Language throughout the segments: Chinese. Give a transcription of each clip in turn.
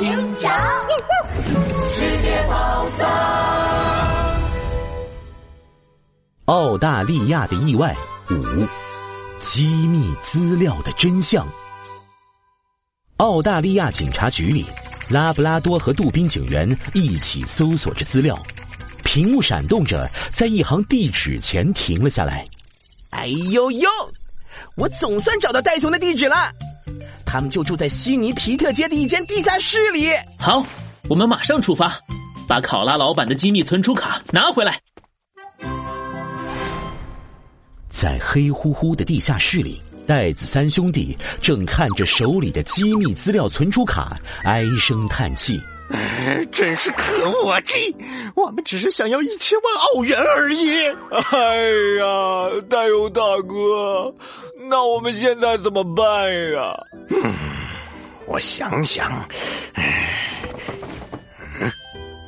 警长，世界宝藏。澳大利亚的意外五，机密资料的真相。澳大利亚警察局里，拉布拉多和杜宾警员一起搜索着资料，屏幕闪动着，在一行地址前停了下来。哎呦呦！我总算找到戴熊的地址了。他们就住在悉尼皮特街的一间地下室里。好，我们马上出发，把考拉老板的机密存储卡拿回来。在黑乎乎的地下室里，袋子三兄弟正看着手里的机密资料存储卡，唉声叹气。真是可恶啊！这我们只是想要一千万澳元而已。哎呀，大勇大哥，那我们现在怎么办呀？嗯，我想想，嗯，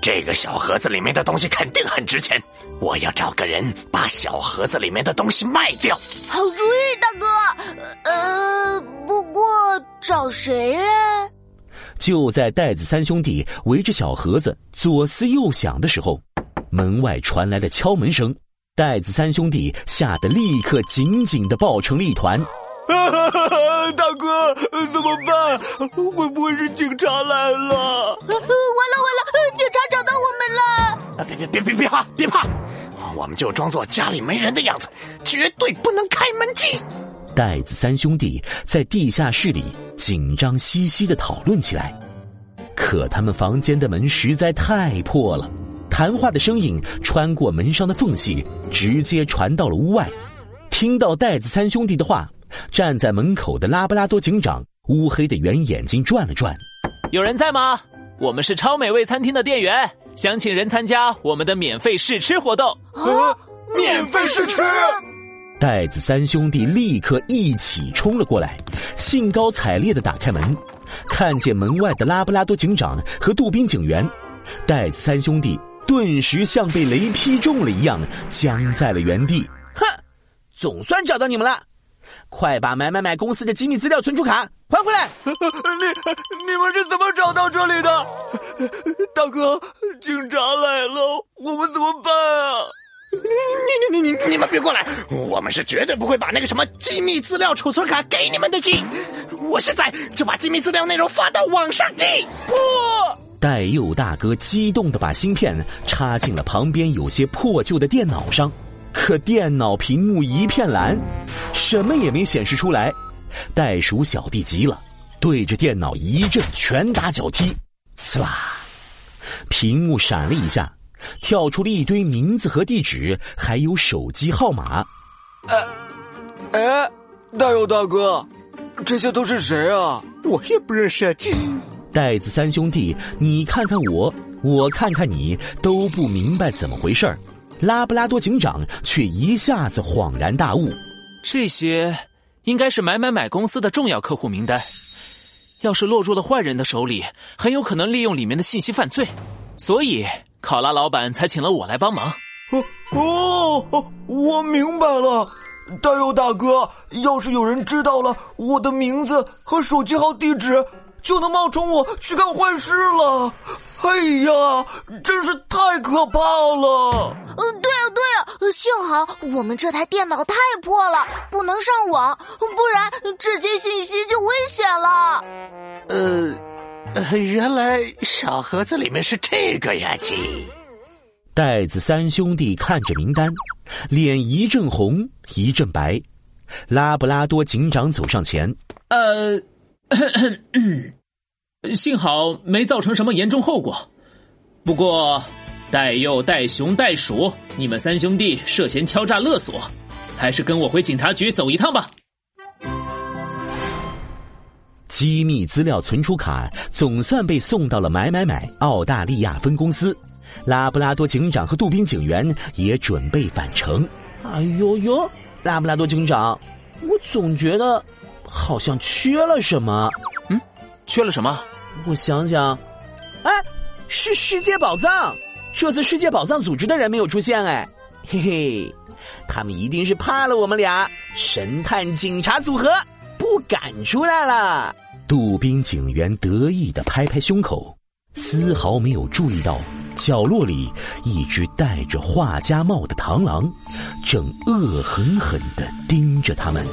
这个小盒子里面的东西肯定很值钱，我要找个人把小盒子里面的东西卖掉。好主意，大哥。呃，不过找谁嘞？就在袋子三兄弟围着小盒子左思右想的时候，门外传来了敲门声。袋子三兄弟吓得立刻紧紧的抱成了一团。大哥，怎么办？会不会是警察来了？完了完了，警察找到我们了！别别别别别怕别怕，我们就装作家里没人的样子，绝对不能开门进。袋子三兄弟在地下室里紧张兮兮的讨论起来，可他们房间的门实在太破了，谈话的声音穿过门上的缝隙，直接传到了屋外。听到袋子三兄弟的话，站在门口的拉布拉多警长乌黑的圆眼睛转了转：“有人在吗？我们是超美味餐厅的店员，想请人参加我们的免费试吃活动。”啊，免费试吃！袋子三兄弟立刻一起冲了过来，兴高采烈的打开门，看见门外的拉布拉多警长和杜宾警员，袋子三兄弟顿时像被雷劈中了一样，僵在了原地。哼，总算找到你们了，快把买买买公司的机密资料存储卡还回来！你你们是怎么找到这里的？大哥，警察来了，我们怎么办啊？你你你你你们别过来！我们是绝对不会把那个什么机密资料储存卡给你们的！机，我现在就把机密资料内容发到网上去！不，戴佑大哥激动的把芯片插进了旁边有些破旧的电脑上，可电脑屏幕一片蓝，什么也没显示出来。袋鼠小弟急了，对着电脑一阵拳打脚踢，刺啦，屏幕闪了一下。跳出了一堆名字和地址，还有手机号码。哎，哎，大友大哥，这些都是谁啊？我也不认识。袋子三兄弟，你看看我，我看看你，都不明白怎么回事拉布拉多警长却一下子恍然大悟：这些应该是买买买公司的重要客户名单。要是落入了坏人的手里，很有可能利用里面的信息犯罪。所以。考拉老板才请了我来帮忙。哦哦，我明白了，大佑大哥，要是有人知道了我的名字和手机号地址，就能冒充我去干坏事了。哎呀，真是太可怕了！嗯，对啊，对啊，幸好我们这台电脑太破了，不能上网，不然这些信息就危险了。呃。原来小盒子里面是这个呀！鸡袋子三兄弟看着名单，脸一阵红一阵白。拉布拉多警长走上前，呃，幸好没造成什么严重后果。不过，袋鼬、袋熊、袋鼠，你们三兄弟涉嫌敲诈勒索，还是跟我回警察局走一趟吧。机密资料存储卡总算被送到了买买买澳大利亚分公司，拉布拉多警长和杜宾警员也准备返程。哎呦呦，拉布拉多警长，我总觉得好像缺了什么。嗯，缺了什么？我想想，哎，是世界宝藏。这次世界宝藏组织的人没有出现，哎，嘿嘿，他们一定是怕了我们俩神探警察组合，不敢出来了。杜宾警员得意的拍拍胸口，丝毫没有注意到角落里一只戴着画家帽的螳螂，正恶狠狠的盯着他们。